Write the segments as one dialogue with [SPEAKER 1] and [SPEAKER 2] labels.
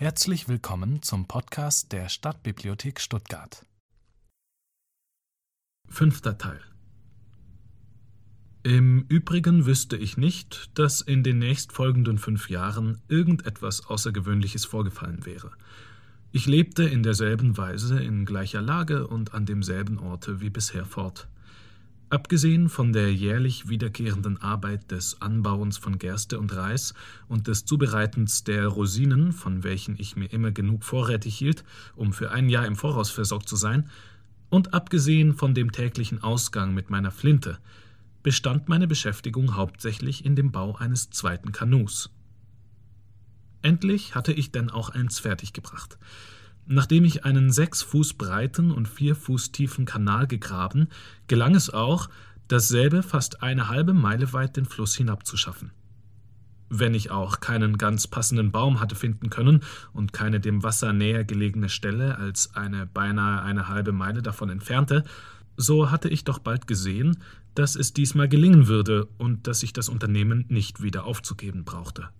[SPEAKER 1] Herzlich willkommen zum Podcast der Stadtbibliothek Stuttgart.
[SPEAKER 2] Fünfter Teil. Im Übrigen wüsste ich nicht, dass in den nächstfolgenden fünf Jahren irgendetwas Außergewöhnliches vorgefallen wäre. Ich lebte in derselben Weise, in gleicher Lage und an demselben Orte wie bisher fort. Abgesehen von der jährlich wiederkehrenden Arbeit des Anbauens von Gerste und Reis und des Zubereitens der Rosinen, von welchen ich mir immer genug vorrätig hielt, um für ein Jahr im Voraus versorgt zu sein, und abgesehen von dem täglichen Ausgang mit meiner Flinte, bestand meine Beschäftigung hauptsächlich in dem Bau eines zweiten Kanus. Endlich hatte ich denn auch eins fertiggebracht. Nachdem ich einen sechs Fuß breiten und vier Fuß tiefen Kanal gegraben, gelang es auch, dasselbe fast eine halbe Meile weit den Fluss hinabzuschaffen. Wenn ich auch keinen ganz passenden Baum hatte finden können und keine dem Wasser näher gelegene Stelle als eine beinahe eine halbe Meile davon entfernte, so hatte ich doch bald gesehen, dass es diesmal gelingen würde und dass ich das Unternehmen nicht wieder aufzugeben brauchte.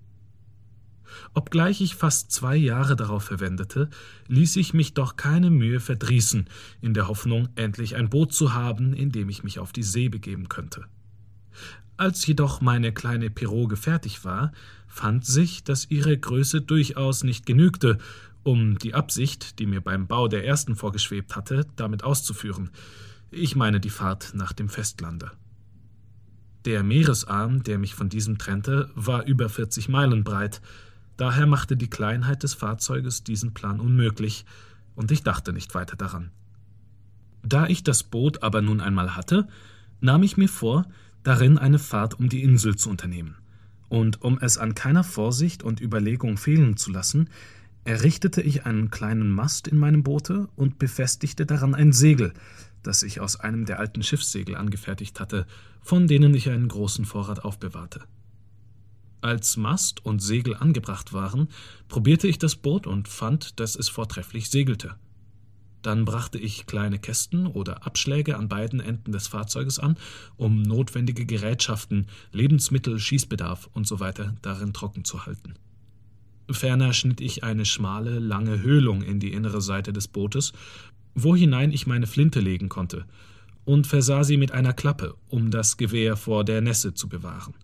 [SPEAKER 2] Obgleich ich fast zwei Jahre darauf verwendete, ließ ich mich doch keine Mühe verdrießen, in der Hoffnung, endlich ein Boot zu haben, in dem ich mich auf die See begeben könnte. Als jedoch meine kleine Piroge fertig war, fand sich, dass ihre Größe durchaus nicht genügte, um die Absicht, die mir beim Bau der ersten vorgeschwebt hatte, damit auszuführen. Ich meine die Fahrt nach dem Festlande. Der Meeresarm, der mich von diesem trennte, war über 40 Meilen breit, Daher machte die Kleinheit des Fahrzeuges diesen Plan unmöglich, und ich dachte nicht weiter daran. Da ich das Boot aber nun einmal hatte, nahm ich mir vor, darin eine Fahrt um die Insel zu unternehmen. Und um es an keiner Vorsicht und Überlegung fehlen zu lassen, errichtete ich einen kleinen Mast in meinem Boote und befestigte daran ein Segel, das ich aus einem der alten Schiffssegel angefertigt hatte, von denen ich einen großen Vorrat aufbewahrte. Als Mast und Segel angebracht waren, probierte ich das Boot und fand, dass es vortrefflich segelte. Dann brachte ich kleine Kästen oder Abschläge an beiden Enden des Fahrzeuges an, um notwendige Gerätschaften, Lebensmittel, Schießbedarf usw. So darin trocken zu halten. Ferner schnitt ich eine schmale, lange Höhlung in die innere Seite des Bootes, wo hinein ich meine Flinte legen konnte, und versah sie mit einer Klappe, um das Gewehr vor der Nässe zu bewahren.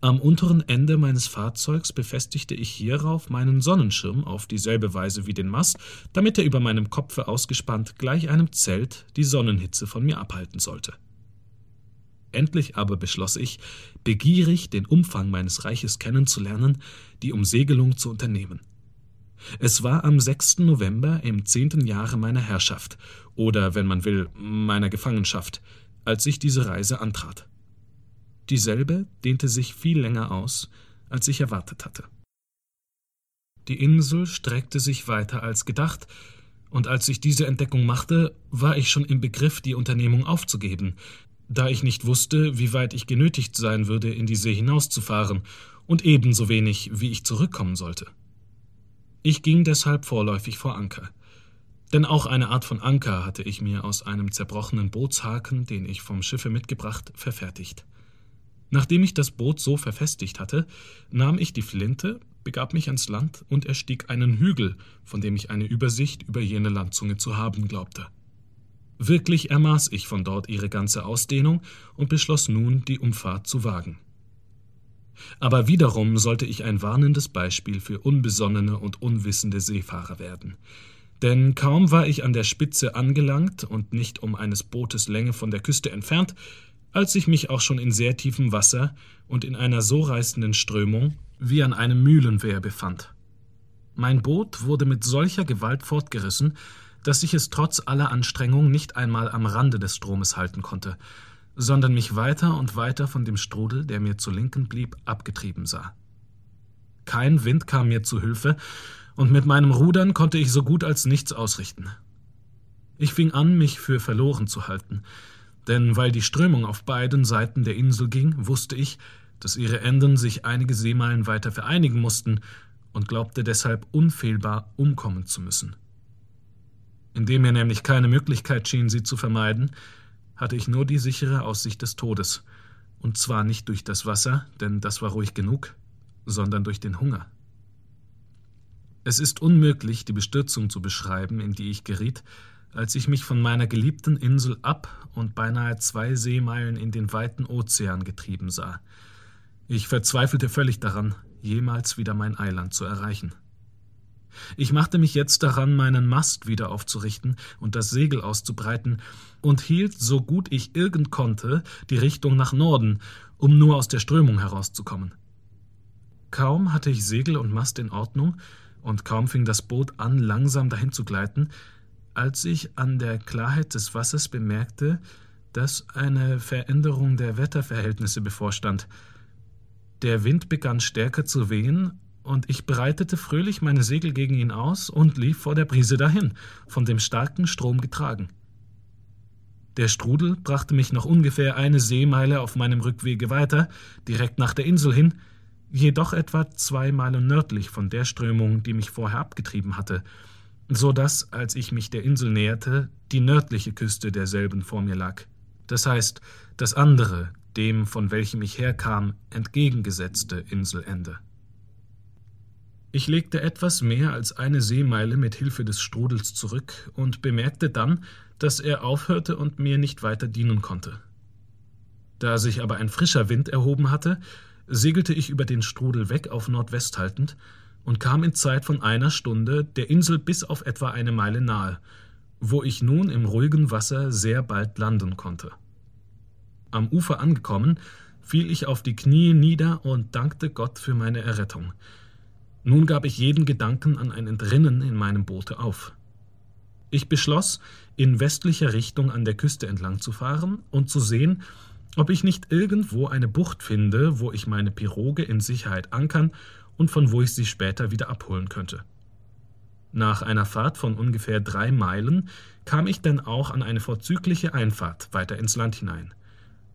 [SPEAKER 2] Am unteren Ende meines Fahrzeugs befestigte ich hierauf meinen Sonnenschirm auf dieselbe Weise wie den Mast, damit er über meinem Kopfe ausgespannt gleich einem Zelt die Sonnenhitze von mir abhalten sollte. Endlich aber beschloss ich, begierig den Umfang meines Reiches kennenzulernen, die Umsegelung zu unternehmen. Es war am 6. November im zehnten Jahre meiner Herrschaft, oder wenn man will, meiner Gefangenschaft, als ich diese Reise antrat. Dieselbe dehnte sich viel länger aus, als ich erwartet hatte. Die Insel streckte sich weiter als gedacht, und als ich diese Entdeckung machte, war ich schon im Begriff, die Unternehmung aufzugeben, da ich nicht wusste, wie weit ich genötigt sein würde, in die See hinauszufahren, und ebenso wenig, wie ich zurückkommen sollte. Ich ging deshalb vorläufig vor Anker. Denn auch eine Art von Anker hatte ich mir aus einem zerbrochenen Bootshaken, den ich vom Schiffe mitgebracht, verfertigt. Nachdem ich das Boot so verfestigt hatte, nahm ich die Flinte, begab mich ans Land und erstieg einen Hügel, von dem ich eine Übersicht über jene Landzunge zu haben glaubte. Wirklich ermaß ich von dort ihre ganze Ausdehnung und beschloss nun, die Umfahrt zu wagen. Aber wiederum sollte ich ein warnendes Beispiel für unbesonnene und unwissende Seefahrer werden. Denn kaum war ich an der Spitze angelangt und nicht um eines Bootes Länge von der Küste entfernt, als ich mich auch schon in sehr tiefem Wasser und in einer so reißenden Strömung wie an einem Mühlenwehr befand. Mein Boot wurde mit solcher Gewalt fortgerissen, dass ich es trotz aller Anstrengung nicht einmal am Rande des Stromes halten konnte, sondern mich weiter und weiter von dem Strudel, der mir zu Linken blieb, abgetrieben sah. Kein Wind kam mir zu Hilfe, und mit meinem Rudern konnte ich so gut als nichts ausrichten. Ich fing an, mich für verloren zu halten, denn weil die Strömung auf beiden Seiten der Insel ging, wusste ich, dass ihre Enden sich einige Seemeilen weiter vereinigen mussten und glaubte deshalb unfehlbar umkommen zu müssen. Indem mir nämlich keine Möglichkeit schien, sie zu vermeiden, hatte ich nur die sichere Aussicht des Todes, und zwar nicht durch das Wasser, denn das war ruhig genug, sondern durch den Hunger. Es ist unmöglich, die Bestürzung zu beschreiben, in die ich geriet, als ich mich von meiner geliebten Insel ab und beinahe zwei Seemeilen in den weiten Ozean getrieben sah. Ich verzweifelte völlig daran, jemals wieder mein Eiland zu erreichen. Ich machte mich jetzt daran, meinen Mast wieder aufzurichten und das Segel auszubreiten, und hielt, so gut ich irgend konnte, die Richtung nach Norden, um nur aus der Strömung herauszukommen. Kaum hatte ich Segel und Mast in Ordnung, und kaum fing das Boot an, langsam dahin zu gleiten, als ich an der Klarheit des Wassers bemerkte, dass eine Veränderung der Wetterverhältnisse bevorstand. Der Wind begann stärker zu wehen, und ich breitete fröhlich meine Segel gegen ihn aus und lief vor der Brise dahin, von dem starken Strom getragen. Der Strudel brachte mich noch ungefähr eine Seemeile auf meinem Rückwege weiter, direkt nach der Insel hin, jedoch etwa zwei Meilen nördlich von der Strömung, die mich vorher abgetrieben hatte, so dass, als ich mich der Insel näherte, die nördliche Küste derselben vor mir lag. Das heißt, das andere, dem, von welchem ich herkam, entgegengesetzte Inselende. Ich legte etwas mehr als eine Seemeile mit Hilfe des Strudels zurück und bemerkte dann, dass er aufhörte und mir nicht weiter dienen konnte. Da sich aber ein frischer Wind erhoben hatte, segelte ich über den Strudel weg auf Nordwest haltend und kam in Zeit von einer Stunde der Insel bis auf etwa eine Meile nahe, wo ich nun im ruhigen Wasser sehr bald landen konnte. Am Ufer angekommen, fiel ich auf die Knie nieder und dankte Gott für meine Errettung, nun gab ich jeden Gedanken an ein Entrinnen in meinem Boote auf. Ich beschloss, in westlicher Richtung an der Küste entlang zu fahren und zu sehen, ob ich nicht irgendwo eine Bucht finde, wo ich meine Piroge in Sicherheit ankern und von wo ich sie später wieder abholen könnte. Nach einer Fahrt von ungefähr drei Meilen kam ich dann auch an eine vorzügliche Einfahrt weiter ins Land hinein.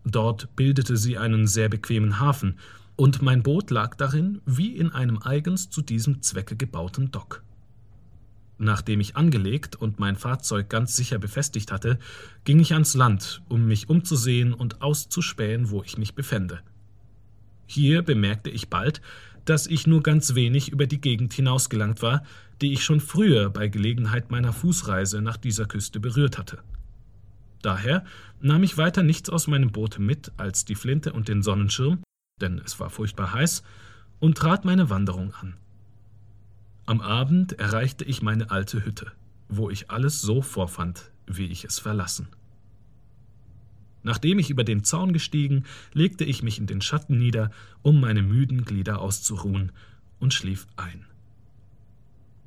[SPEAKER 2] Dort bildete sie einen sehr bequemen Hafen, und mein Boot lag darin wie in einem eigens zu diesem Zwecke gebauten Dock. Nachdem ich angelegt und mein Fahrzeug ganz sicher befestigt hatte, ging ich ans Land, um mich umzusehen und auszuspähen, wo ich mich befände. Hier bemerkte ich bald, dass ich nur ganz wenig über die Gegend hinausgelangt war, die ich schon früher bei Gelegenheit meiner Fußreise nach dieser Küste berührt hatte. Daher nahm ich weiter nichts aus meinem Boote mit als die Flinte und den Sonnenschirm denn es war furchtbar heiß, und trat meine Wanderung an. Am Abend erreichte ich meine alte Hütte, wo ich alles so vorfand, wie ich es verlassen. Nachdem ich über den Zaun gestiegen, legte ich mich in den Schatten nieder, um meine müden Glieder auszuruhen, und schlief ein.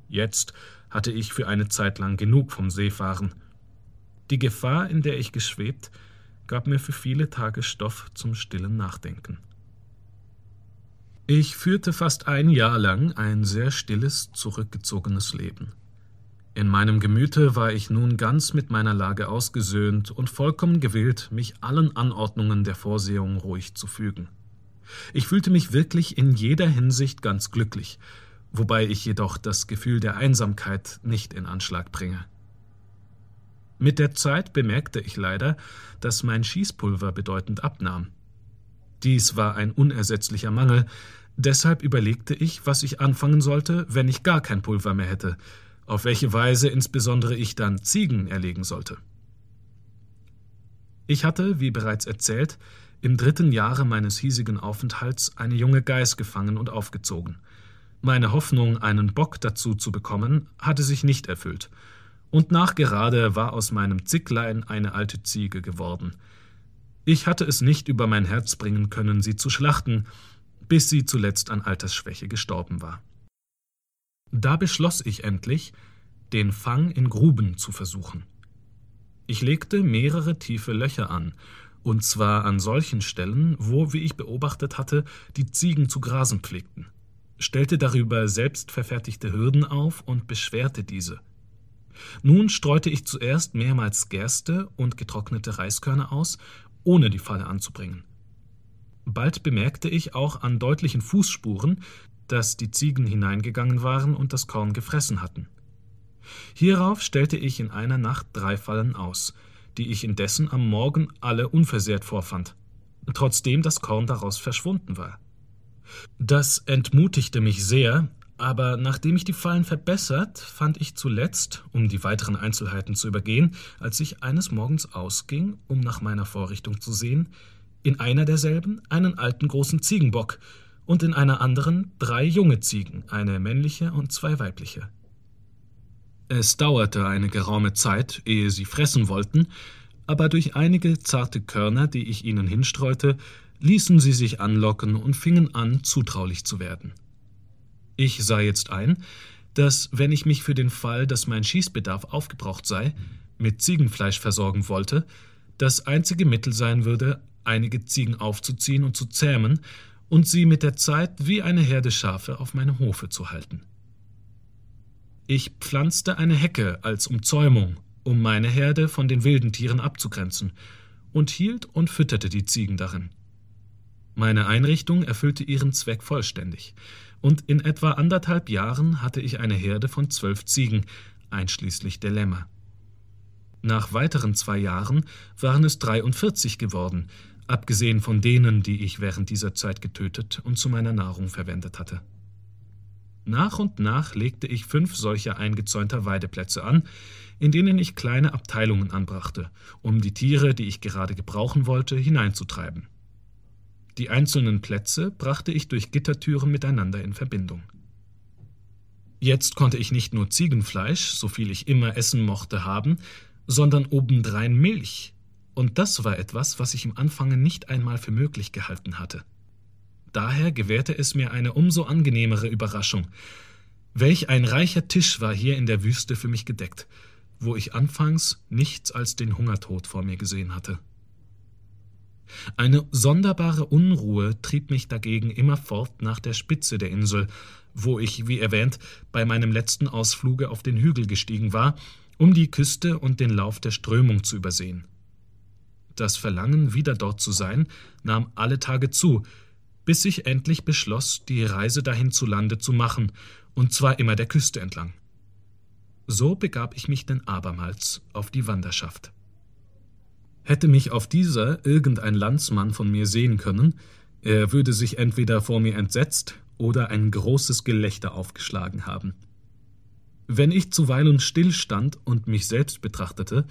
[SPEAKER 2] Jetzt hatte ich für eine Zeit lang genug vom Seefahren. Die Gefahr, in der ich geschwebt, gab mir für viele Tage Stoff zum stillen Nachdenken. Ich führte fast ein Jahr lang ein sehr stilles, zurückgezogenes Leben. In meinem Gemüte war ich nun ganz mit meiner Lage ausgesöhnt und vollkommen gewillt, mich allen Anordnungen der Vorsehung ruhig zu fügen. Ich fühlte mich wirklich in jeder Hinsicht ganz glücklich, wobei ich jedoch das Gefühl der Einsamkeit nicht in Anschlag bringe. Mit der Zeit bemerkte ich leider, dass mein Schießpulver bedeutend abnahm. Dies war ein unersetzlicher Mangel, deshalb überlegte ich, was ich anfangen sollte, wenn ich gar kein Pulver mehr hätte, auf welche Weise insbesondere ich dann Ziegen erlegen sollte. Ich hatte, wie bereits erzählt, im dritten Jahre meines hiesigen Aufenthalts eine junge Geiß gefangen und aufgezogen. Meine Hoffnung, einen Bock dazu zu bekommen, hatte sich nicht erfüllt, und nachgerade war aus meinem Zicklein eine alte Ziege geworden – ich hatte es nicht über mein Herz bringen können, sie zu schlachten, bis sie zuletzt an Altersschwäche gestorben war. Da beschloss ich endlich, den Fang in Gruben zu versuchen. Ich legte mehrere tiefe Löcher an, und zwar an solchen Stellen, wo, wie ich beobachtet hatte, die Ziegen zu grasen pflegten, stellte darüber selbst verfertigte Hürden auf und beschwerte diese. Nun streute ich zuerst mehrmals Gerste und getrocknete Reiskörner aus ohne die Falle anzubringen. Bald bemerkte ich auch an deutlichen Fußspuren, dass die Ziegen hineingegangen waren und das Korn gefressen hatten. Hierauf stellte ich in einer Nacht drei Fallen aus, die ich indessen am Morgen alle unversehrt vorfand, trotzdem das Korn daraus verschwunden war. Das entmutigte mich sehr, Aber nachdem ich die Fallen verbessert, fand ich zuletzt, um die weiteren Einzelheiten zu übergehen, als ich eines Morgens ausging, um nach meiner Vorrichtung zu sehen, in einer derselben einen alten großen Ziegenbock und in einer anderen drei junge Ziegen, eine männliche und zwei weibliche. Es dauerte eine geraume Zeit, ehe sie fressen wollten, aber durch einige zarte Körner, die ich ihnen hinstreute, ließen sie sich anlocken und fingen an, zutraulich zu werden. Ich sah jetzt ein, dass, wenn ich mich für den Fall, dass mein Schießbedarf aufgebraucht sei, mit Ziegenfleisch versorgen wollte, das einzige Mittel sein würde, einige Ziegen aufzuziehen und zu zähmen und sie mit der Zeit wie eine Herde Schafe auf meine Hofe zu halten. Ich pflanzte eine Hecke als Umzäumung, um meine Herde von den wilden Tieren abzugrenzen, und hielt und fütterte die Ziegen darin. Meine Einrichtung erfüllte ihren Zweck vollständig, und in etwa anderthalb Jahren hatte ich eine Herde von zwölf Ziegen, einschließlich der Lämmer. Nach weiteren zwei Jahren waren es 43 geworden, abgesehen von denen, die ich während dieser Zeit getötet und zu meiner Nahrung verwendet hatte. Nach und nach legte ich fünf solcher eingezäunter Weideplätze an, in denen ich kleine Abteilungen anbrachte, um die Tiere, die ich gerade gebrauchen wollte, hineinzutreiben. Die einzelnen Plätze brachte ich durch Gittertüren miteinander in Verbindung. Jetzt konnte ich nicht nur Ziegenfleisch, so viel ich immer essen mochte, haben, sondern obendrein Milch, und das war etwas, was ich im Anfange nicht einmal für möglich gehalten hatte. Daher gewährte es mir eine umso angenehmere Überraschung. Welch ein reicher Tisch war hier in der Wüste für mich gedeckt, wo ich anfangs nichts als den Hungertod vor mir gesehen hatte. Eine sonderbare Unruhe trieb mich dagegen immerfort nach der Spitze der Insel, wo ich, wie erwähnt, bei meinem letzten Ausfluge auf den Hügel gestiegen war, um die Küste und den Lauf der Strömung zu übersehen. Das Verlangen, wieder dort zu sein, nahm alle Tage zu, bis ich endlich beschloss, die Reise dahin zu Lande zu machen, und zwar immer der Küste entlang. So begab ich mich denn abermals auf die Wanderschaft. Hätte mich auf dieser irgendein Landsmann von mir sehen können, er würde sich entweder vor mir entsetzt oder ein großes Gelächter aufgeschlagen haben. Wenn ich zuweilen stillstand und mich selbst betrachtete,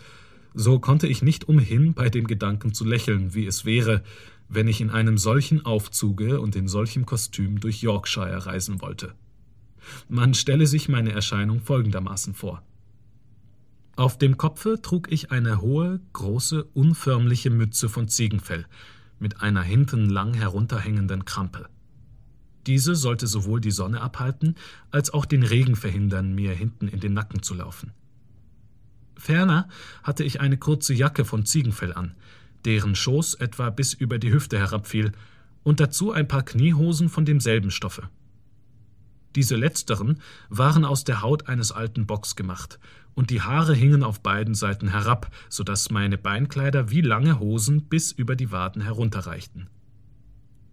[SPEAKER 2] so konnte ich nicht umhin, bei dem Gedanken zu lächeln, wie es wäre, wenn ich in einem solchen Aufzuge und in solchem Kostüm durch Yorkshire reisen wollte. Man stelle sich meine Erscheinung folgendermaßen vor. Auf dem Kopfe trug ich eine hohe, große, unförmliche Mütze von Ziegenfell mit einer hinten lang herunterhängenden Krampe. Diese sollte sowohl die Sonne abhalten, als auch den Regen verhindern, mir hinten in den Nacken zu laufen. Ferner hatte ich eine kurze Jacke von Ziegenfell an, deren Schoß etwa bis über die Hüfte herabfiel, und dazu ein paar Kniehosen von demselben Stoffe. Diese letzteren waren aus der Haut eines alten Bocks gemacht, und die Haare hingen auf beiden Seiten herab, so dass meine Beinkleider wie lange Hosen bis über die Waden herunterreichten.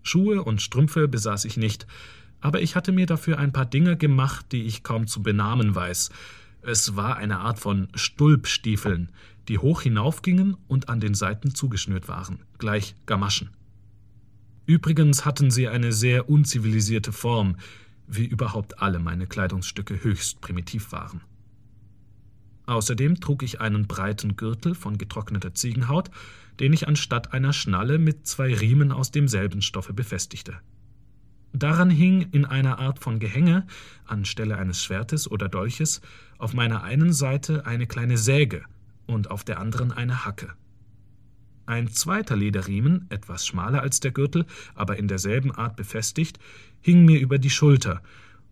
[SPEAKER 2] Schuhe und Strümpfe besaß ich nicht, aber ich hatte mir dafür ein paar Dinge gemacht, die ich kaum zu benamen weiß, es war eine Art von Stulpstiefeln, die hoch hinaufgingen und an den Seiten zugeschnürt waren, gleich Gamaschen. Übrigens hatten sie eine sehr unzivilisierte Form, wie überhaupt alle meine Kleidungsstücke höchst primitiv waren. Außerdem trug ich einen breiten Gürtel von getrockneter Ziegenhaut, den ich anstatt einer Schnalle mit zwei Riemen aus demselben Stoffe befestigte. Daran hing in einer Art von Gehänge, anstelle eines Schwertes oder Dolches, auf meiner einen Seite eine kleine Säge und auf der anderen eine Hacke. Ein zweiter Lederriemen, etwas schmaler als der Gürtel, aber in derselben Art befestigt, hing mir über die Schulter,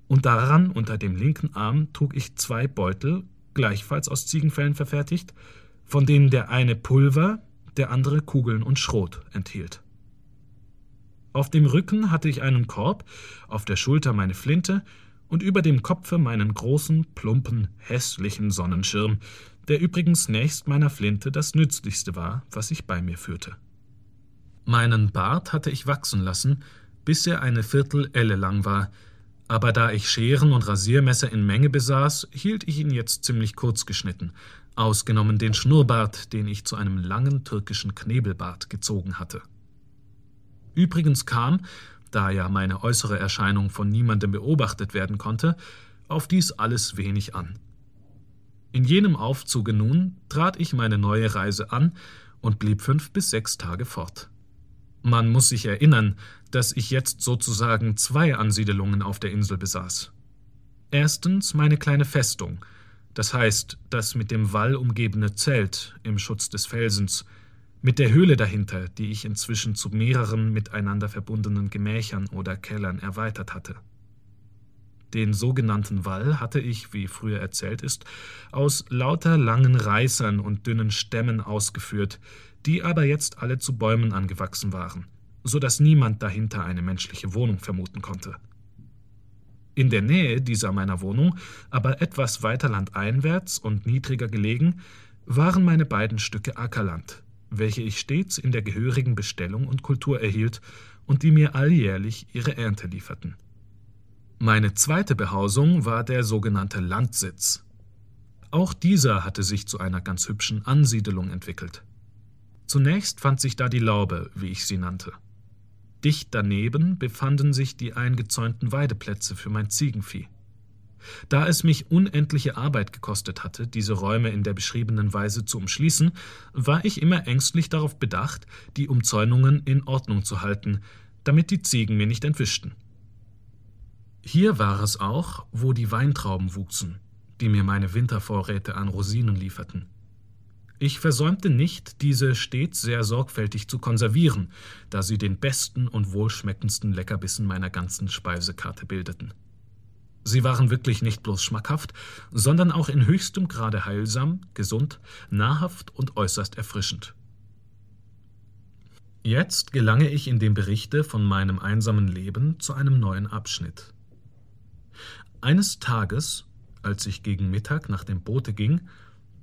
[SPEAKER 2] und daran unter dem linken Arm trug ich zwei Beutel, gleichfalls aus Ziegenfällen verfertigt, von denen der eine Pulver, der andere Kugeln und Schrot enthielt. Auf dem Rücken hatte ich einen Korb, auf der Schulter meine Flinte und über dem Kopfe meinen großen, plumpen, hässlichen Sonnenschirm, der übrigens nächst meiner Flinte das nützlichste war, was ich bei mir führte. Meinen Bart hatte ich wachsen lassen, bis er eine Viertel-Elle lang war, aber da ich Scheren und Rasiermesser in Menge besaß, hielt ich ihn jetzt ziemlich kurz geschnitten, ausgenommen den Schnurrbart, den ich zu einem langen türkischen Knebelbart gezogen hatte. Übrigens kam, da ja meine äußere Erscheinung von niemandem beobachtet werden konnte, auf dies alles wenig an. In jenem Aufzuge nun trat ich meine neue Reise an und blieb fünf bis sechs Tage fort. Man muss sich erinnern, dass ich jetzt sozusagen zwei Ansiedelungen auf der Insel besaß. Erstens meine kleine Festung, das heißt das mit dem Wall umgebene Zelt im Schutz des Felsens, mit der Höhle dahinter, die ich inzwischen zu mehreren miteinander verbundenen Gemächern oder Kellern erweitert hatte. Den sogenannten Wall hatte ich, wie früher erzählt ist, aus lauter langen Reißern und dünnen Stämmen ausgeführt, die aber jetzt alle zu Bäumen angewachsen waren, so dass niemand dahinter eine menschliche Wohnung vermuten konnte. In der Nähe dieser meiner Wohnung, aber etwas weiter landeinwärts und niedriger gelegen, waren meine beiden Stücke Ackerland, welche ich stets in der gehörigen Bestellung und Kultur erhielt und die mir alljährlich ihre Ernte lieferten. Meine zweite Behausung war der sogenannte Landsitz. Auch dieser hatte sich zu einer ganz hübschen Ansiedelung entwickelt. Zunächst fand sich da die Laube, wie ich sie nannte. Dicht daneben befanden sich die eingezäunten Weideplätze für mein Ziegenvieh. Da es mich unendliche Arbeit gekostet hatte, diese Räume in der beschriebenen Weise zu umschließen, war ich immer ängstlich darauf bedacht, die Umzäunungen in Ordnung zu halten, damit die Ziegen mir nicht entwischten. Hier war es auch, wo die Weintrauben wuchsen, die mir meine Wintervorräte an Rosinen lieferten. Ich versäumte nicht, diese stets sehr sorgfältig zu konservieren, da sie den besten und wohlschmeckendsten Leckerbissen meiner ganzen Speisekarte bildeten. Sie waren wirklich nicht bloß schmackhaft, sondern auch in höchstem Grade heilsam, gesund, nahrhaft und äußerst erfrischend. Jetzt gelange ich in dem Berichte von meinem einsamen Leben zu einem neuen Abschnitt. Eines Tages, als ich gegen Mittag nach dem Boote ging,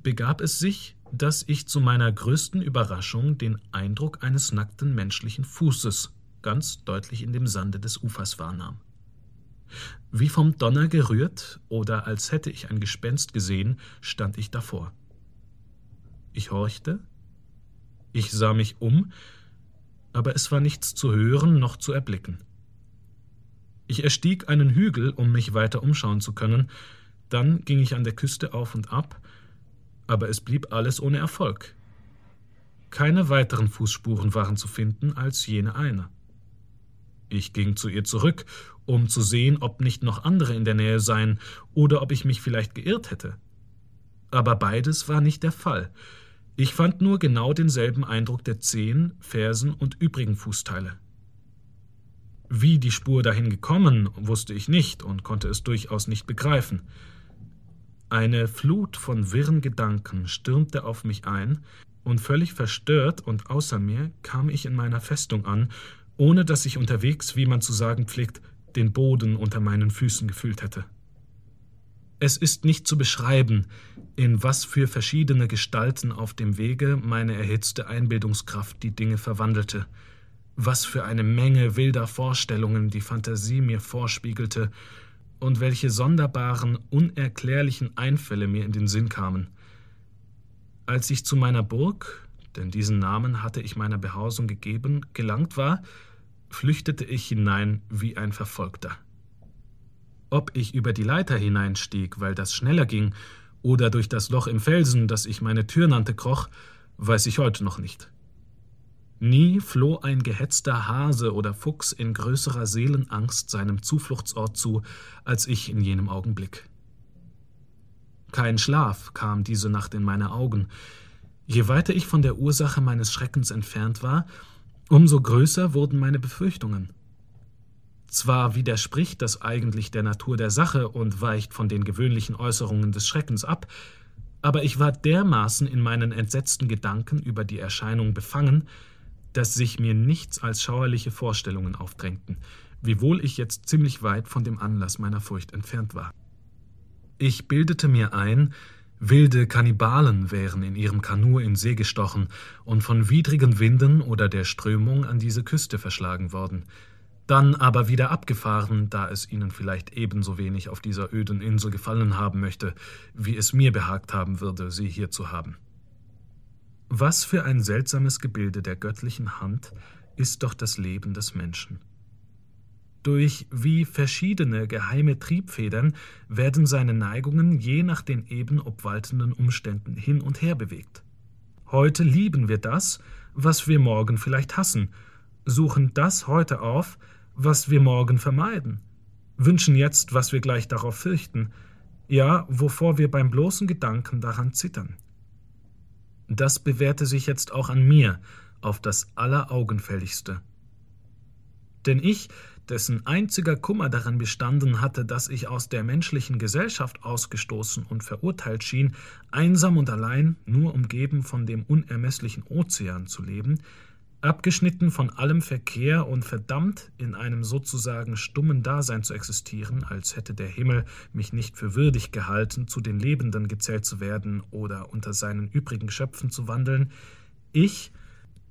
[SPEAKER 2] begab es sich, dass ich zu meiner größten Überraschung den Eindruck eines nackten menschlichen Fußes ganz deutlich in dem Sande des Ufers wahrnahm. Wie vom Donner gerührt oder als hätte ich ein Gespenst gesehen, stand ich davor. Ich horchte, ich sah mich um, aber es war nichts zu hören noch zu erblicken. Ich erstieg einen Hügel, um mich weiter umschauen zu können, dann ging ich an der Küste auf und ab, aber es blieb alles ohne Erfolg. Keine weiteren Fußspuren waren zu finden als jene eine. Ich ging zu ihr zurück, um zu sehen, ob nicht noch andere in der Nähe seien oder ob ich mich vielleicht geirrt hätte. Aber beides war nicht der Fall. Ich fand nur genau denselben Eindruck der Zehen, Fersen und übrigen Fußteile. Wie die Spur dahin gekommen, wusste ich nicht und konnte es durchaus nicht begreifen. Eine Flut von wirren Gedanken stürmte auf mich ein, und völlig verstört und außer mir kam ich in meiner Festung an, ohne dass ich unterwegs, wie man zu sagen pflegt, den Boden unter meinen Füßen gefühlt hätte. Es ist nicht zu beschreiben, in was für verschiedene Gestalten auf dem Wege meine erhitzte Einbildungskraft die Dinge verwandelte, was für eine Menge wilder Vorstellungen die Fantasie mir vorspiegelte und welche sonderbaren, unerklärlichen Einfälle mir in den Sinn kamen. Als ich zu meiner Burg, denn diesen Namen hatte ich meiner Behausung gegeben, gelangt war, flüchtete ich hinein wie ein Verfolgter. Ob ich über die Leiter hineinstieg, weil das schneller ging, oder durch das Loch im Felsen, das ich meine Tür nannte, kroch, weiß ich heute noch nicht. Nie floh ein gehetzter Hase oder Fuchs in größerer Seelenangst seinem Zufluchtsort zu, als ich in jenem Augenblick. Kein Schlaf kam diese Nacht in meine Augen. Je weiter ich von der Ursache meines Schreckens entfernt war, umso größer wurden meine Befürchtungen. Zwar widerspricht das eigentlich der Natur der Sache und weicht von den gewöhnlichen Äußerungen des Schreckens ab, aber ich war dermaßen in meinen entsetzten Gedanken über die Erscheinung befangen, dass sich mir nichts als schauerliche Vorstellungen aufdrängten, wiewohl ich jetzt ziemlich weit von dem Anlass meiner Furcht entfernt war. Ich bildete mir ein, wilde Kannibalen wären in ihrem Kanu in See gestochen und von widrigen Winden oder der Strömung an diese Küste verschlagen worden, dann aber wieder abgefahren, da es ihnen vielleicht ebenso wenig auf dieser öden Insel gefallen haben möchte, wie es mir behagt haben würde, sie hier zu haben. Was für ein seltsames Gebilde der göttlichen Hand ist doch das Leben des Menschen. Durch wie verschiedene geheime Triebfedern werden seine Neigungen je nach den eben obwaltenden Umständen hin und her bewegt. Heute lieben wir das, was wir morgen vielleicht hassen, suchen das heute auf, was wir morgen vermeiden, wünschen jetzt, was wir gleich darauf fürchten, ja, wovor wir beim bloßen Gedanken daran zittern. Das bewährte sich jetzt auch an mir auf das Alleraugenfälligste. Denn ich, dessen einziger Kummer darin bestanden hatte, dass ich aus der menschlichen Gesellschaft ausgestoßen und verurteilt schien, einsam und allein, nur umgeben von dem unermesslichen Ozean zu leben, abgeschnitten von allem Verkehr und verdammt in einem sozusagen stummen Dasein zu existieren, als hätte der Himmel mich nicht für würdig gehalten, zu den Lebenden gezählt zu werden oder unter seinen übrigen Geschöpfen zu wandeln, ich,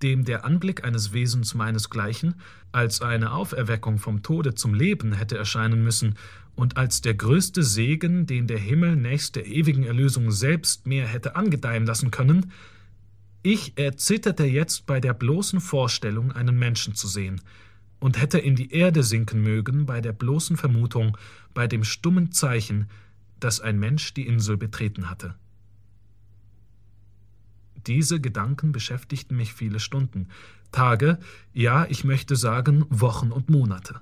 [SPEAKER 2] dem der Anblick eines Wesens meinesgleichen als eine Auferweckung vom Tode zum Leben hätte erscheinen müssen und als der größte Segen, den der Himmel nächst der ewigen Erlösung selbst mehr hätte angedeihen lassen können, ich erzitterte jetzt bei der bloßen Vorstellung, einen Menschen zu sehen, und hätte in die Erde sinken mögen bei der bloßen Vermutung, bei dem stummen Zeichen, dass ein Mensch die Insel betreten hatte. Diese Gedanken beschäftigten mich viele Stunden, Tage, ja, ich möchte sagen Wochen und Monate.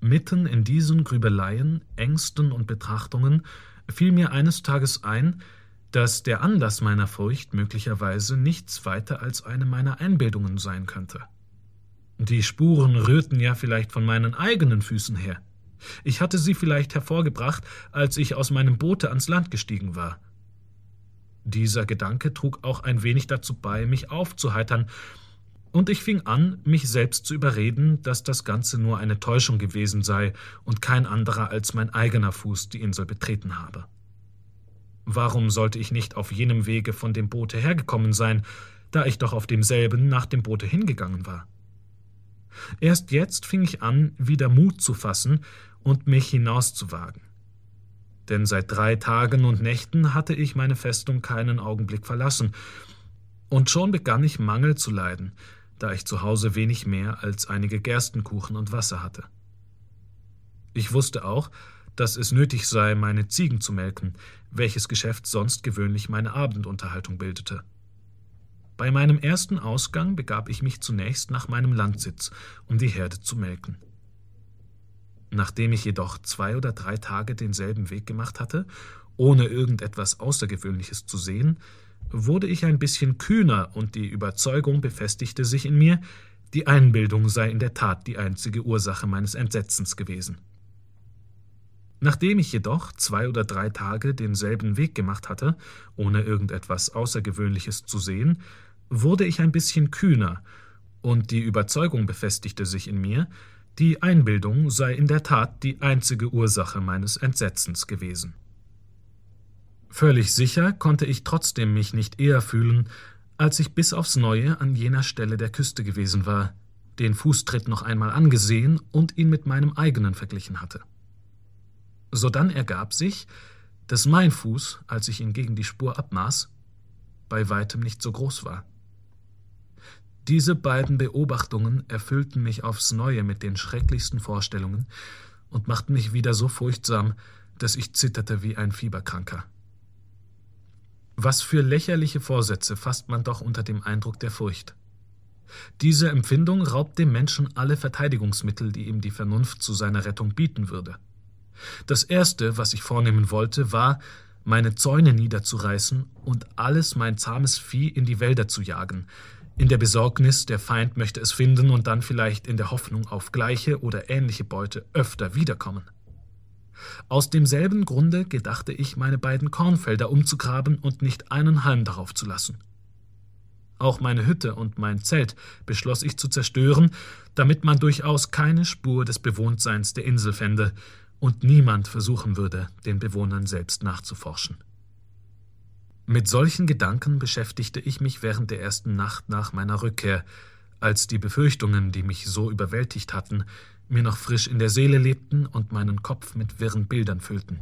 [SPEAKER 2] Mitten in diesen Grübeleien, Ängsten und Betrachtungen fiel mir eines Tages ein, dass der Anlass meiner Furcht möglicherweise nichts weiter als eine meiner Einbildungen sein könnte. Die Spuren rührten ja vielleicht von meinen eigenen Füßen her. Ich hatte sie vielleicht hervorgebracht, als ich aus meinem Boote ans Land gestiegen war. Dieser Gedanke trug auch ein wenig dazu bei, mich aufzuheitern, und ich fing an, mich selbst zu überreden, dass das Ganze nur eine Täuschung gewesen sei und kein anderer als mein eigener Fuß die Insel betreten habe. Warum sollte ich nicht auf jenem Wege von dem Boote hergekommen sein, da ich doch auf demselben nach dem Boote hingegangen war? Erst jetzt fing ich an, wieder Mut zu fassen und mich hinauszuwagen. Denn seit drei Tagen und Nächten hatte ich meine Festung keinen Augenblick verlassen, und schon begann ich Mangel zu leiden, da ich zu Hause wenig mehr als einige Gerstenkuchen und Wasser hatte. Ich wusste auch, dass es nötig sei, meine Ziegen zu melken, welches Geschäft sonst gewöhnlich meine Abendunterhaltung bildete. Bei meinem ersten Ausgang begab ich mich zunächst nach meinem Landsitz, um die Herde zu melken. Nachdem ich jedoch zwei oder drei Tage denselben Weg gemacht hatte, ohne irgendetwas Außergewöhnliches zu sehen, wurde ich ein bisschen kühner und die Überzeugung befestigte sich in mir, die Einbildung sei in der Tat die einzige Ursache meines Entsetzens gewesen. Nachdem ich jedoch zwei oder drei Tage denselben Weg gemacht hatte, ohne irgendetwas Außergewöhnliches zu sehen, wurde ich ein bisschen kühner, und die Überzeugung befestigte sich in mir, die Einbildung sei in der Tat die einzige Ursache meines Entsetzens gewesen. Völlig sicher konnte ich trotzdem mich nicht eher fühlen, als ich bis aufs Neue an jener Stelle der Küste gewesen war, den Fußtritt noch einmal angesehen und ihn mit meinem eigenen verglichen hatte. Sodann ergab sich, dass mein Fuß, als ich ihn gegen die Spur abmaß, bei weitem nicht so groß war. Diese beiden Beobachtungen erfüllten mich aufs neue mit den schrecklichsten Vorstellungen und machten mich wieder so furchtsam, dass ich zitterte wie ein Fieberkranker. Was für lächerliche Vorsätze fasst man doch unter dem Eindruck der Furcht. Diese Empfindung raubt dem Menschen alle Verteidigungsmittel, die ihm die Vernunft zu seiner Rettung bieten würde. Das Erste, was ich vornehmen wollte, war, meine Zäune niederzureißen und alles mein zahmes Vieh in die Wälder zu jagen, in der Besorgnis, der Feind möchte es finden und dann vielleicht in der Hoffnung auf gleiche oder ähnliche Beute öfter wiederkommen. Aus demselben Grunde gedachte ich, meine beiden Kornfelder umzugraben und nicht einen Halm darauf zu lassen. Auch meine Hütte und mein Zelt beschloss ich zu zerstören, damit man durchaus keine Spur des Bewohntseins der Insel fände, und niemand versuchen würde, den Bewohnern selbst nachzuforschen. Mit solchen Gedanken beschäftigte ich mich während der ersten Nacht nach meiner Rückkehr, als die Befürchtungen, die mich so überwältigt hatten, mir noch frisch in der Seele lebten und meinen Kopf mit wirren Bildern füllten.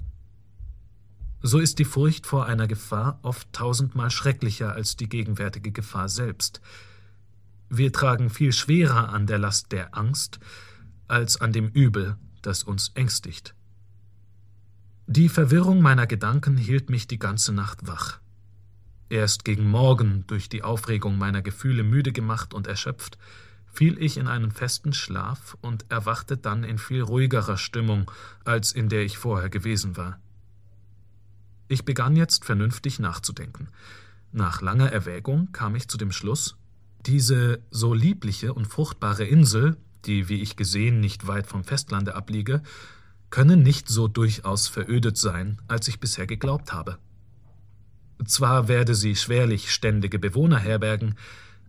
[SPEAKER 2] So ist die Furcht vor einer Gefahr oft tausendmal schrecklicher als die gegenwärtige Gefahr selbst. Wir tragen viel schwerer an der Last der Angst, als an dem Übel, das uns ängstigt. Die Verwirrung meiner Gedanken hielt mich die ganze Nacht wach. Erst gegen Morgen, durch die Aufregung meiner Gefühle müde gemacht und erschöpft, fiel ich in einen festen Schlaf und erwachte dann in viel ruhigerer Stimmung, als in der ich vorher gewesen war. Ich begann jetzt vernünftig nachzudenken. Nach langer Erwägung kam ich zu dem Schluss, diese so liebliche und fruchtbare Insel, die, wie ich gesehen, nicht weit vom Festlande abliege, könne nicht so durchaus verödet sein, als ich bisher geglaubt habe. Zwar werde sie schwerlich ständige Bewohner herbergen,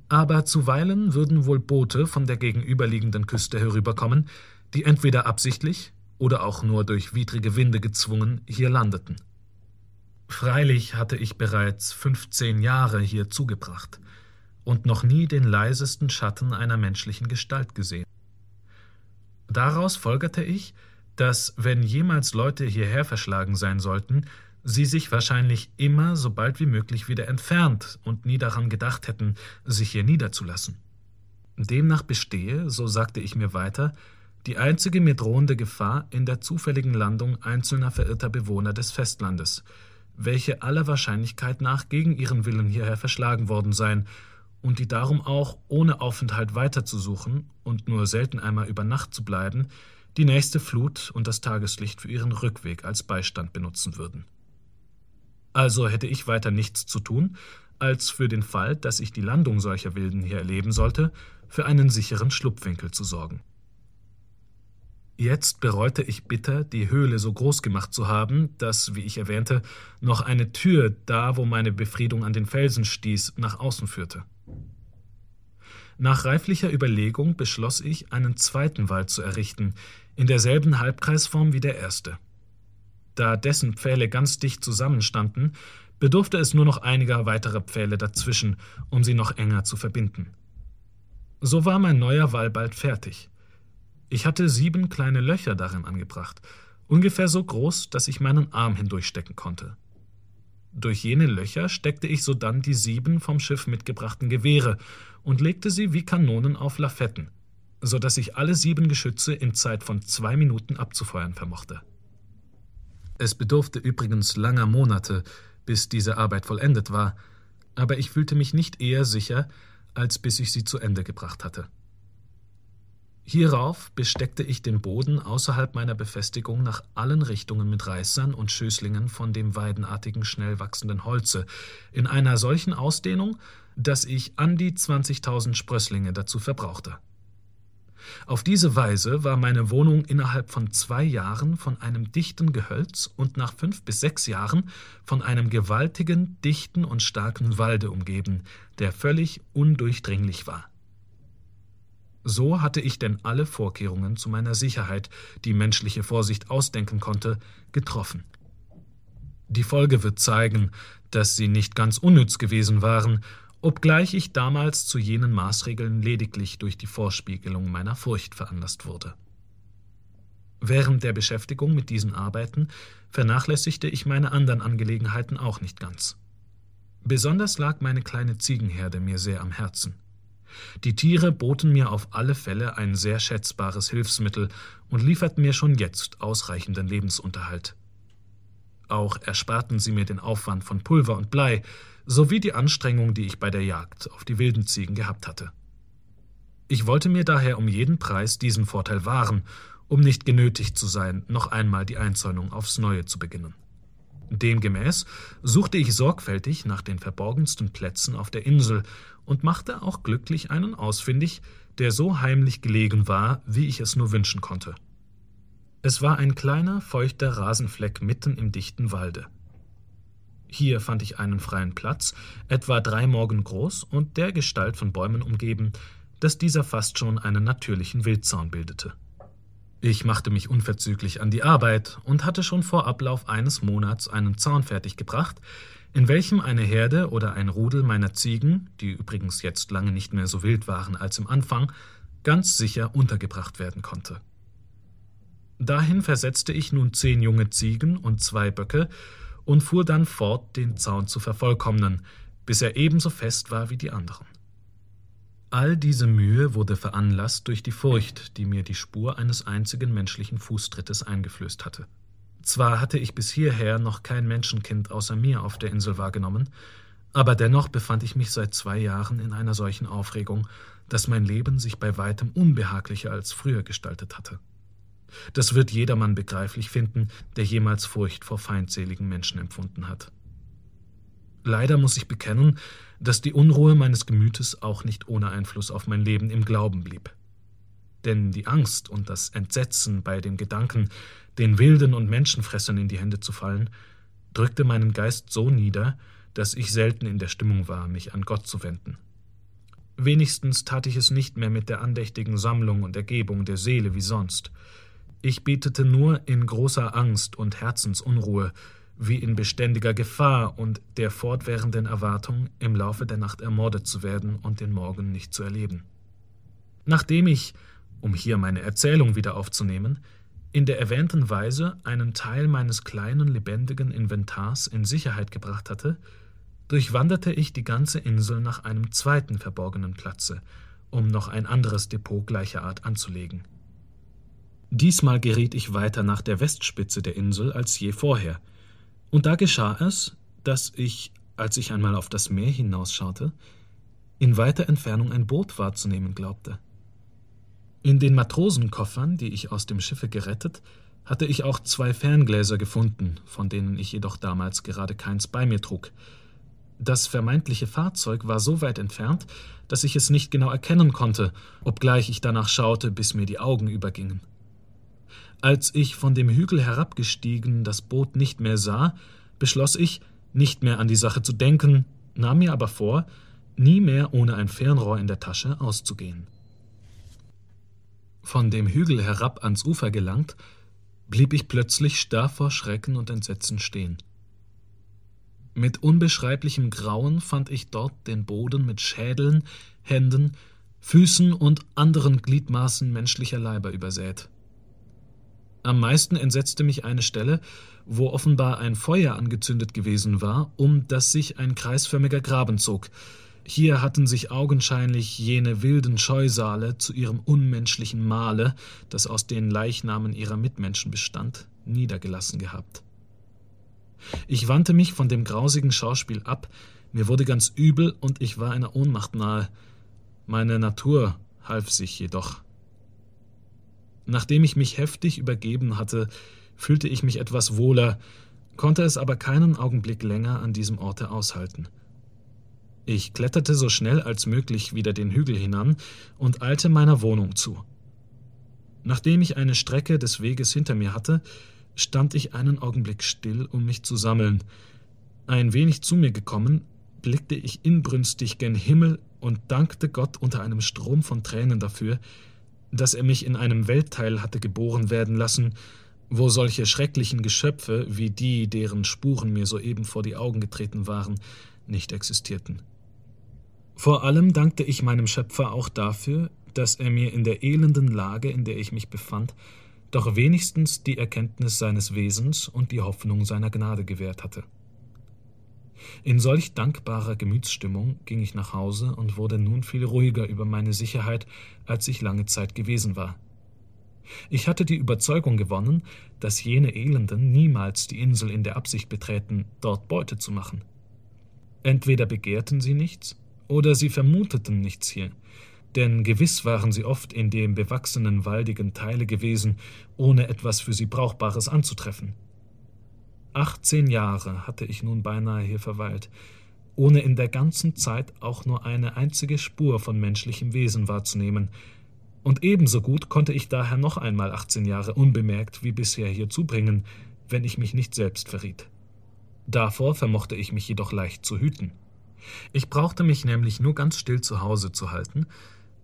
[SPEAKER 2] aber zuweilen würden wohl Boote von der gegenüberliegenden Küste herüberkommen, die entweder absichtlich oder auch nur durch widrige Winde gezwungen hier landeten. Freilich hatte ich bereits fünfzehn Jahre hier zugebracht und noch nie den leisesten Schatten einer menschlichen Gestalt gesehen. Daraus folgerte ich, dass, wenn jemals Leute hierher verschlagen sein sollten, sie sich wahrscheinlich immer so bald wie möglich wieder entfernt und nie daran gedacht hätten, sich hier niederzulassen. Demnach bestehe, so sagte ich mir weiter, die einzige mir drohende Gefahr in der zufälligen Landung einzelner verirrter Bewohner des Festlandes, welche aller Wahrscheinlichkeit nach gegen ihren Willen hierher verschlagen worden seien und die darum auch, ohne Aufenthalt weiterzusuchen und nur selten einmal über Nacht zu bleiben, die nächste Flut und das Tageslicht für ihren Rückweg als Beistand benutzen würden. Also hätte ich weiter nichts zu tun, als für den Fall, dass ich die Landung solcher Wilden hier erleben sollte, für einen sicheren Schlupfwinkel zu sorgen. Jetzt bereute ich bitter, die Höhle so groß gemacht zu haben, dass, wie ich erwähnte, noch eine Tür da, wo meine Befriedung an den Felsen stieß, nach außen führte. Nach reiflicher Überlegung beschloss ich, einen zweiten Wald zu errichten, in derselben Halbkreisform wie der erste. Da dessen Pfähle ganz dicht zusammenstanden, bedurfte es nur noch einiger weiterer Pfähle dazwischen, um sie noch enger zu verbinden. So war mein neuer Wall bald fertig. Ich hatte sieben kleine Löcher darin angebracht, ungefähr so groß, dass ich meinen Arm hindurchstecken konnte. Durch jene Löcher steckte ich sodann die sieben vom Schiff mitgebrachten Gewehre und legte sie wie Kanonen auf Lafetten, so dass ich alle sieben Geschütze in Zeit von zwei Minuten abzufeuern vermochte. Es bedurfte übrigens langer Monate, bis diese Arbeit vollendet war, aber ich fühlte mich nicht eher sicher, als bis ich sie zu Ende gebracht hatte. Hierauf besteckte ich den Boden außerhalb meiner Befestigung nach allen Richtungen mit Reißern und Schößlingen von dem weidenartigen, schnell wachsenden Holze, in einer solchen Ausdehnung, dass ich an die 20.000 Sprösslinge dazu verbrauchte. Auf diese Weise war meine Wohnung innerhalb von zwei Jahren von einem dichten Gehölz und nach fünf bis sechs Jahren von einem gewaltigen, dichten und starken Walde umgeben, der völlig undurchdringlich war. So hatte ich denn alle Vorkehrungen zu meiner Sicherheit, die menschliche Vorsicht ausdenken konnte, getroffen. Die Folge wird zeigen, dass sie nicht ganz unnütz gewesen waren, obgleich ich damals zu jenen Maßregeln lediglich durch die Vorspiegelung meiner Furcht veranlasst wurde. Während der Beschäftigung mit diesen Arbeiten vernachlässigte ich meine anderen Angelegenheiten auch nicht ganz. Besonders lag meine kleine Ziegenherde mir sehr am Herzen. Die Tiere boten mir auf alle Fälle ein sehr schätzbares Hilfsmittel und lieferten mir schon jetzt ausreichenden Lebensunterhalt. Auch ersparten sie mir den Aufwand von Pulver und Blei, sowie die Anstrengung, die ich bei der Jagd auf die wilden Ziegen gehabt hatte. Ich wollte mir daher um jeden Preis diesen Vorteil wahren, um nicht genötigt zu sein, noch einmal die Einzäunung aufs Neue zu beginnen. Demgemäß suchte ich sorgfältig nach den verborgensten Plätzen auf der Insel und machte auch glücklich einen ausfindig, der so heimlich gelegen war, wie ich es nur wünschen konnte. Es war ein kleiner, feuchter Rasenfleck mitten im dichten Walde. Hier fand ich einen freien Platz, etwa drei Morgen groß und der Gestalt von Bäumen umgeben, dass dieser fast schon einen natürlichen Wildzaun bildete. Ich machte mich unverzüglich an die Arbeit und hatte schon vor Ablauf eines Monats einen Zaun fertiggebracht, in welchem eine Herde oder ein Rudel meiner Ziegen, die übrigens jetzt lange nicht mehr so wild waren als im Anfang, ganz sicher untergebracht werden konnte. Dahin versetzte ich nun zehn junge Ziegen und zwei Böcke und fuhr dann fort, den Zaun zu vervollkommnen, bis er ebenso fest war wie die anderen. All diese Mühe wurde veranlasst durch die Furcht, die mir die Spur eines einzigen menschlichen Fußtrittes eingeflößt hatte. Zwar hatte ich bis hierher noch kein Menschenkind außer mir auf der Insel wahrgenommen, aber dennoch befand ich mich seit zwei Jahren in einer solchen Aufregung, dass mein Leben sich bei weitem unbehaglicher als früher gestaltet hatte. Das wird jedermann begreiflich finden, der jemals Furcht vor feindseligen Menschen empfunden hat. Leider muss ich bekennen, dass die Unruhe meines Gemütes auch nicht ohne Einfluss auf mein Leben im Glauben blieb. Denn die Angst und das Entsetzen bei dem Gedanken, den Wilden und Menschenfressern in die Hände zu fallen, drückte meinen Geist so nieder, dass ich selten in der Stimmung war, mich an Gott zu wenden. Wenigstens tat ich es nicht mehr mit der andächtigen Sammlung und Ergebung der Seele wie sonst. Ich betete nur in großer Angst und Herzensunruhe, wie in beständiger Gefahr und der fortwährenden Erwartung, im Laufe der Nacht ermordet zu werden und den Morgen nicht zu erleben. Nachdem ich, um hier meine Erzählung wieder aufzunehmen, in der erwähnten Weise einen Teil meines kleinen lebendigen Inventars in Sicherheit gebracht hatte, durchwanderte ich die ganze Insel nach einem zweiten verborgenen Platze, um noch ein anderes Depot gleicher Art anzulegen. Diesmal geriet ich weiter nach der Westspitze der Insel als je vorher, und da geschah es, dass ich, als ich einmal auf das Meer hinausschaute, in weiter Entfernung ein Boot wahrzunehmen glaubte. In den Matrosenkoffern, die ich aus dem Schiffe gerettet, hatte ich auch zwei Ferngläser gefunden, von denen ich jedoch damals gerade keins bei mir trug. Das vermeintliche Fahrzeug war so weit entfernt, dass ich es nicht genau erkennen konnte, obgleich ich danach schaute, bis mir die Augen übergingen. Als ich von dem Hügel herabgestiegen das Boot nicht mehr sah, beschloss ich, nicht mehr an die Sache zu denken, nahm mir aber vor, nie mehr ohne ein Fernrohr in der Tasche auszugehen. Von dem Hügel herab ans Ufer gelangt, blieb ich plötzlich starr vor Schrecken und Entsetzen stehen. Mit unbeschreiblichem Grauen fand ich dort den Boden mit Schädeln, Händen, Füßen und anderen Gliedmaßen menschlicher Leiber übersät. Am meisten entsetzte mich eine Stelle, wo offenbar ein Feuer angezündet gewesen war, um das sich ein kreisförmiger Graben zog. Hier hatten sich augenscheinlich jene wilden Scheusale zu ihrem unmenschlichen Mahle, das aus den Leichnamen ihrer Mitmenschen bestand, niedergelassen gehabt. Ich wandte mich von dem grausigen Schauspiel ab, mir wurde ganz übel und ich war einer Ohnmacht nahe. Meine Natur half sich jedoch. Nachdem ich mich heftig übergeben hatte, fühlte ich mich etwas wohler, konnte es aber keinen Augenblick länger an diesem Orte aushalten. Ich kletterte so schnell als möglich wieder den Hügel hinan und eilte meiner Wohnung zu. Nachdem ich eine Strecke des Weges hinter mir hatte, stand ich einen Augenblick still, um mich zu sammeln. Ein wenig zu mir gekommen, blickte ich inbrünstig gen Himmel und dankte Gott unter einem Strom von Tränen dafür, dass er mich in einem Weltteil hatte geboren werden lassen, wo solche schrecklichen Geschöpfe wie die, deren Spuren mir soeben vor die Augen getreten waren, nicht existierten. Vor allem dankte ich meinem Schöpfer auch dafür, dass er mir in der elenden Lage, in der ich mich befand, doch wenigstens die Erkenntnis seines Wesens und die Hoffnung seiner Gnade gewährt hatte. In solch dankbarer Gemütsstimmung ging ich nach Hause und wurde nun viel ruhiger über meine Sicherheit, als ich lange Zeit gewesen war. Ich hatte die Überzeugung gewonnen, dass jene Elenden niemals die Insel in der Absicht beträten, dort Beute zu machen. Entweder begehrten sie nichts, oder sie vermuteten nichts hier, denn gewiss waren sie oft in dem bewachsenen waldigen Teile gewesen, ohne etwas für sie Brauchbares anzutreffen. Achtzehn Jahre hatte ich nun beinahe hier verweilt, ohne in der ganzen Zeit auch nur eine einzige Spur von menschlichem Wesen wahrzunehmen, und ebenso gut konnte ich daher noch einmal achtzehn Jahre unbemerkt wie bisher hier zubringen, wenn ich mich nicht selbst verriet. Davor vermochte ich mich jedoch leicht zu hüten. Ich brauchte mich nämlich nur ganz still zu Hause zu halten,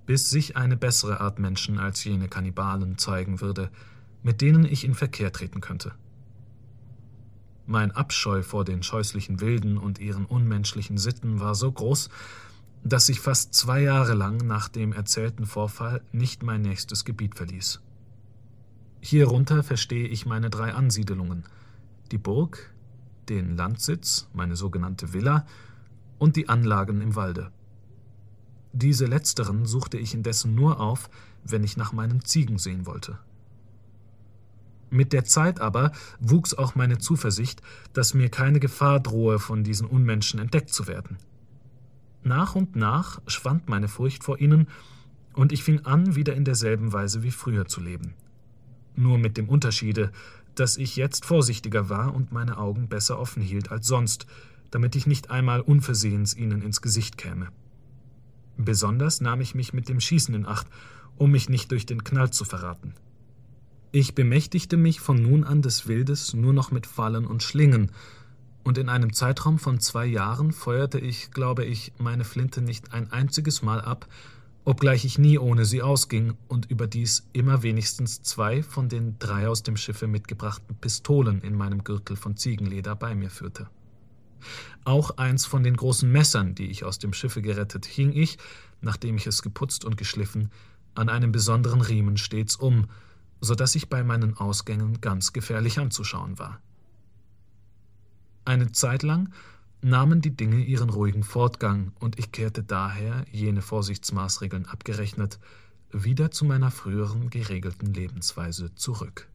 [SPEAKER 2] bis sich eine bessere Art Menschen als jene Kannibalen zeigen würde, mit denen ich in Verkehr treten könnte. Mein Abscheu vor den scheußlichen Wilden und ihren unmenschlichen Sitten war so groß, dass ich fast zwei Jahre lang nach dem erzählten Vorfall nicht mein nächstes Gebiet verließ. Hierunter verstehe ich meine drei Ansiedelungen die Burg, den Landsitz, meine sogenannte Villa, und die Anlagen im Walde. Diese letzteren suchte ich indessen nur auf, wenn ich nach meinen Ziegen sehen wollte. Mit der Zeit aber wuchs auch meine Zuversicht, dass mir keine Gefahr drohe, von diesen Unmenschen entdeckt zu werden. Nach und nach schwand meine Furcht vor ihnen, und ich fing an, wieder in derselben Weise wie früher zu leben. Nur mit dem Unterschiede, dass ich jetzt vorsichtiger war und meine Augen besser offen hielt als sonst, damit ich nicht einmal unversehens ihnen ins Gesicht käme. Besonders nahm ich mich mit dem Schießen in Acht, um mich nicht durch den Knall zu verraten. Ich bemächtigte mich von nun an des Wildes nur noch mit Fallen und Schlingen, und in einem Zeitraum von zwei Jahren feuerte ich, glaube ich, meine Flinte nicht ein einziges Mal ab, obgleich ich nie ohne sie ausging und überdies immer wenigstens zwei von den drei aus dem Schiffe mitgebrachten Pistolen in meinem Gürtel von Ziegenleder bei mir führte. Auch eins von den großen Messern, die ich aus dem Schiffe gerettet, hing ich, nachdem ich es geputzt und geschliffen, an einem besonderen Riemen stets um, so dass ich bei meinen Ausgängen ganz gefährlich anzuschauen war. Eine Zeit lang nahmen die Dinge ihren ruhigen Fortgang, und ich kehrte daher, jene Vorsichtsmaßregeln abgerechnet, wieder zu meiner früheren geregelten Lebensweise zurück.